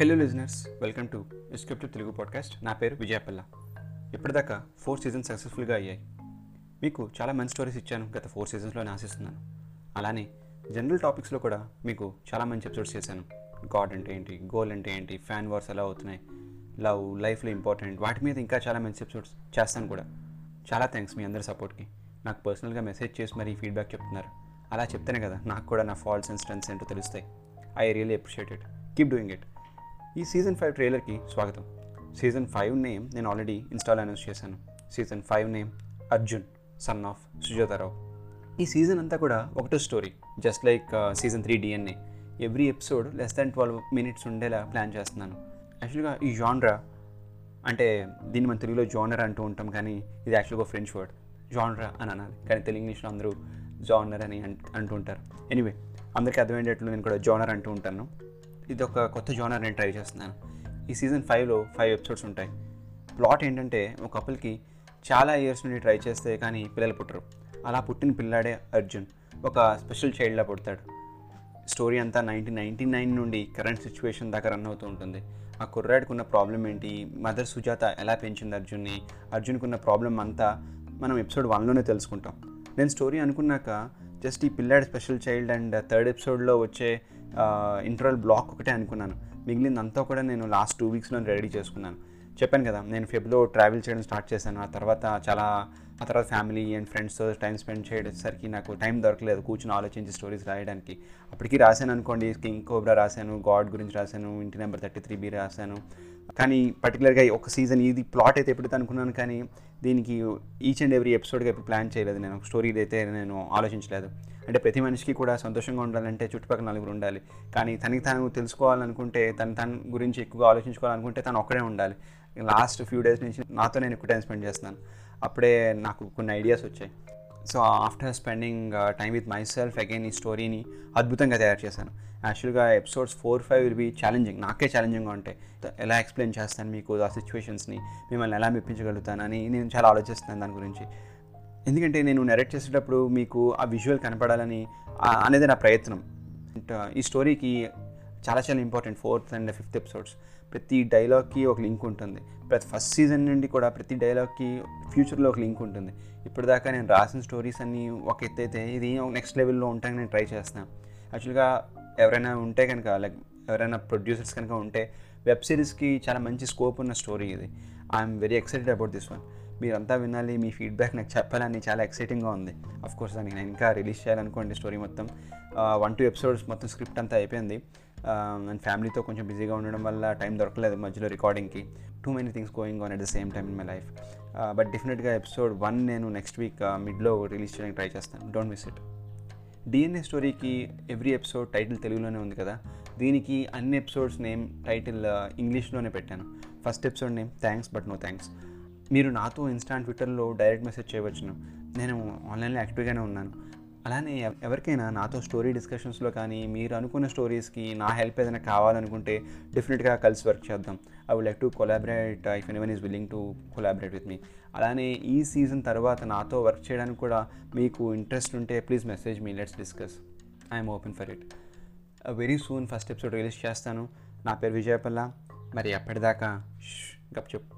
Hello listeners welcome to script Telugu podcast నా పేరు విజయపల్ల. ఇప్పటిదాకా ఫోర్ సీజన్స్ సక్సెస్ఫుల్గా అయ్యాయి. మీకు చాలా మంచి స్టోరీస్ ఇచ్చాను గత ఫోర్ సీజన్స్లోనే ఆశిస్తున్నాను. అలానే జనరల్ టాపిక్స్లో కూడా మీకు చాలా మంచి ఎపిసోడ్స్ చేశాను. గాడ్ అంటే ఏంటి? గోల్ అంటే ఏంటి? ఫ్యాన్ వార్స్ ఎలా అవుతున్నాయి? లవ్ లైఫ్లో ఇంపార్టెంట్ వాటి మీద ఇంకా చాలా మంచి ఎపిసోడ్స్ చేస్తాను కూడా. చాలా థ్యాంక్స్ మీ అందరి సపోర్ట్కి నాకు పర్సనల్గా మెసేజ్ చేసి మరీ ఫీడ్బ్యాక్ చెప్తున్నారు. అలా చెప్తేనే కదా నాకు కూడా నా ఫాల్ట్స్ అండ్ స్ట్రెంత్స్ ఏంటో తెలుస్తాయి. I really appreciate it keep doing it ఈ సీజన్ ఫైవ్ ట్రైలర్కి స్వాగతం. సీజన్ ఫైవ్ నేమ్ నేను ఆల్రెడీ ఇన్స్టాల్ అనౌన్స్ చేశాను. Season five name Arjun son of Sujatha Rao ఈ సీజన్ అంతా కూడా ఒకటో story just like uh, season three DNA. Every episode less than twelve minutes ఉండేలా ప్లాన్ చేస్తున్నాను. యాక్చువల్గా ఈ జాన్రా అంటే దీన్ని మన తెలుగులో జానర్ అంటూ ఉంటాం కానీ ఇది యాక్చువల్గా ఫ్రెంచ్ వర్డ్ జానరా అని అనాలి. కానీ తెలుగు ఇంగ్లీష్లో అందరూ జానర్ అని అంట- అంటూ ఉంటారు. ఎనీవే అందరికీ అర్థమయ్యేటట్లు నేను కూడా జానర్ అంటూ ఉంటాను. ఇది ఒక కొత్త జోనర్ నేను ట్రై చేస్తున్నాను. ఈ సీజన్ ఫైవ్లో ఫైవ్ ఎపిసోడ్స్ ఉంటాయి. ప్లాట్ ఏంటంటే ఒక కపుల్కి చాలా ఇయర్స్ నుండి ట్రై చేస్తే కానీ పిల్లలు పుట్టరు. అలా పుట్టిన పిల్లాడే అర్జున్. ఒక స్పెషల్ చైల్డ్లా పుడతాడు. స్టోరీ అంతా నైన్టీన్ నైన్టీ నైన్ నుండి కరెంట్ సిచ్యువేషన్ దాకా రన్ అవుతూ ఉంటుంది. ఆ కుర్రాడికి ఉన్న ప్రాబ్లం ఏంటి? మదర్ సుజాత ఎలా పెంచింది అర్జున్ని? అర్జున్కి ఉన్న ప్రాబ్లం అంతా మనం ఎపిసోడ్ వన్లోనే తెలుసుకుంటాం. నేను స్టోరీ అనుకున్నాక జస్ట్ ఈ పిల్లాడి స్పెషల్ చైల్డ్ అండ్ థర్డ్ ఎపిసోడ్లో వచ్చే ఇంటర్వల్ బ్లాక్ ఒకటే అనుకున్నాను. మిగిలిందంతా కూడా నేను లాస్ట్ టూ వీక్స్లో రెడీ చేసుకున్నాను. చెప్పాను కదా నేను ఫెబ్లో ట్రావెల్ చేయడం స్టార్ట్ చేశాను. ఆ తర్వాత చాలా ఆ తర్వాత ఫ్యామిలీ అండ్ ఫ్రెండ్స్తో టైం స్పెండ్ చేయడానికి నాకు టైం దొరకలేదు కూర్చుని ఆలోచించి స్టోరీస్ రాయడానికి. అప్పటికి రాశాను అనుకోండి కింగ్ కోబ్రా రాశాను గాడ్ గురించి రాశాను ఇంటి నెంబర్ థర్టీ త్రీ బి రాశాను. కానీ పర్టికులర్గా ఒక సీజన్ ఇది ప్లాట్ అయితే ఎప్పుడు అనుకున్నాను కానీ దీనికి ఈచ్ అండ్ ఎవ్రీ ఎపిసోడ్గా ఇప్పుడు ప్లాన్ చేయలేదు. నేను ఒక స్టోరీ అయితే నేను ఆలోచించలేదు. అంటే ప్రతి మనిషికి కూడా సంతోషంగా ఉండాలంటే చుట్టుపక్కల నలుగురు ఉండాలి. కానీ తనకి తాను తెలుసుకోవాలనుకుంటే తను తన గురించి ఎక్కువగా ఆలోచించుకోవాలనుకుంటే తను ఒక్కడే ఉండాలి. లాస్ట్ ఫ్యూ డేస్ నుంచి నాతో నేను ఎక్కువ టైం స్పెండ్ చేస్తున్నాను. అప్పుడే నాకు కొన్ని ఐడియాస్ వచ్చాయి. So after spending time with myself again ఈ స్టోరీని అద్భుతంగా తయారు చేశాను. యాక్చువల్గా episodes four five will be challenging నాకే ఛాలెంజింగ్గా ఉంటాయి. ఎలా ఎక్స్ప్లెయిన్ చేస్తాను మీకు ఆ సిచ్యువేషన్స్ని మిమ్మల్ని ఎలా మెప్పించగలుగుతానని నేను చాలా ఆలోచిస్తున్నాను దాని గురించి. ఎందుకంటే నేను నెరేట్ చేసేటప్పుడు మీకు ఆ విజువల్ కనపడాలని అనేది నా ప్రయత్నం. ఈ స్టోరీకి చాలా చాలా important fourth and fifth episodes ప్రతి డైలాగ్కి ఒక లింక్ ఉంటుంది. ప్రతి ఫస్ట్ సీజన్ నుండి కూడా ప్రతి డైలాగ్కి ఫ్యూచర్లో ఒక లింక్ ఉంటుంది. ఇప్పటిదాకా నేను రాసిన స్టోరీస్ అన్నీ ఒక ఎత్తు అయితే ఇది నెక్స్ట్ లెవెల్లో ఉంటాయని నేను ట్రై చేస్తాను యాక్చువల్గా ఎవరైనా ఉంటే కనుక లైక్ ఎవరైనా ప్రొడ్యూసర్స్ కనుక ఉంటే వెబ్ సిరీస్కి చాలా మంచి స్కోప్ ఉన్న స్టోరీ ఇది. I'm very excited about this one మీరంతా వినాలి మీ ఫీడ్బ్యాక్ నాకు చెప్పాలని చాలా ఎక్సైటింగ్గా ఉంది. అఫ్ కోర్స్ నేను ఇంకా రిలీజ్ చేయాలనుకోండి స్టోరీ మొత్తం. వన్ టూ ఎపిసోడ్స్ మొత్తం స్క్రిప్ట్ అంతా అయిపోయింది. అండ్ ఫ్యామిలీతో కొంచెం బిజీగా ఉండడం వల్ల టైం దొరకలేదు మధ్యలో రికార్డింగ్కి too many things going on at the same time in my life but డెఫినెట్గా ఎపిసోడ్ వన్ నేను నెక్స్ట్ వీక్ మిడ్లో రిలీజ్ చేయడానికి ట్రై చేస్తాను. డోంట్ మిస్ ఇట్ డిఎన్ఏ స్టోరీకి ఎవ్రీ ఎపిసోడ్ టైటిల్ తెలుగులోనే ఉంది కదా. దీనికి అన్ని ఎపిసోడ్స్ నేమ్ టైటిల్ ఇంగ్లీష్లోనే పెట్టాను. First episode name thanks but no thanks మీరు నాతో ఇన్స్టా ట్విట్టర్లో డైరెక్ట్ మెసేజ్ చేయవచ్చును. నేను ఆన్లైన్లో యాక్టివ్గానే ఉన్నాను. అలానే ఎవరికైనా నాతో స్టోరీ డిస్కషన్స్లో కానీ మీరు అనుకున్న స్టోరీస్కి నా హెల్ప్ ఏదైనా కావాలనుకుంటే డెఫినెట్గా కలిసి వర్క్ చేద్దాం. I would like to collaborate if N is willing to collaborate with me. అలానే ఈ సీజన్ తర్వాత నాతో వర్క్ చేయడానికి కూడా మీకు ఇంట్రెస్ట్ ఉంటే please message me let's discuss. I'm open for it. Very soon first episode release చేస్తాను. నా పేరు విజయపల్ల. మరి అప్పటిదాకా గప్ చెప్పు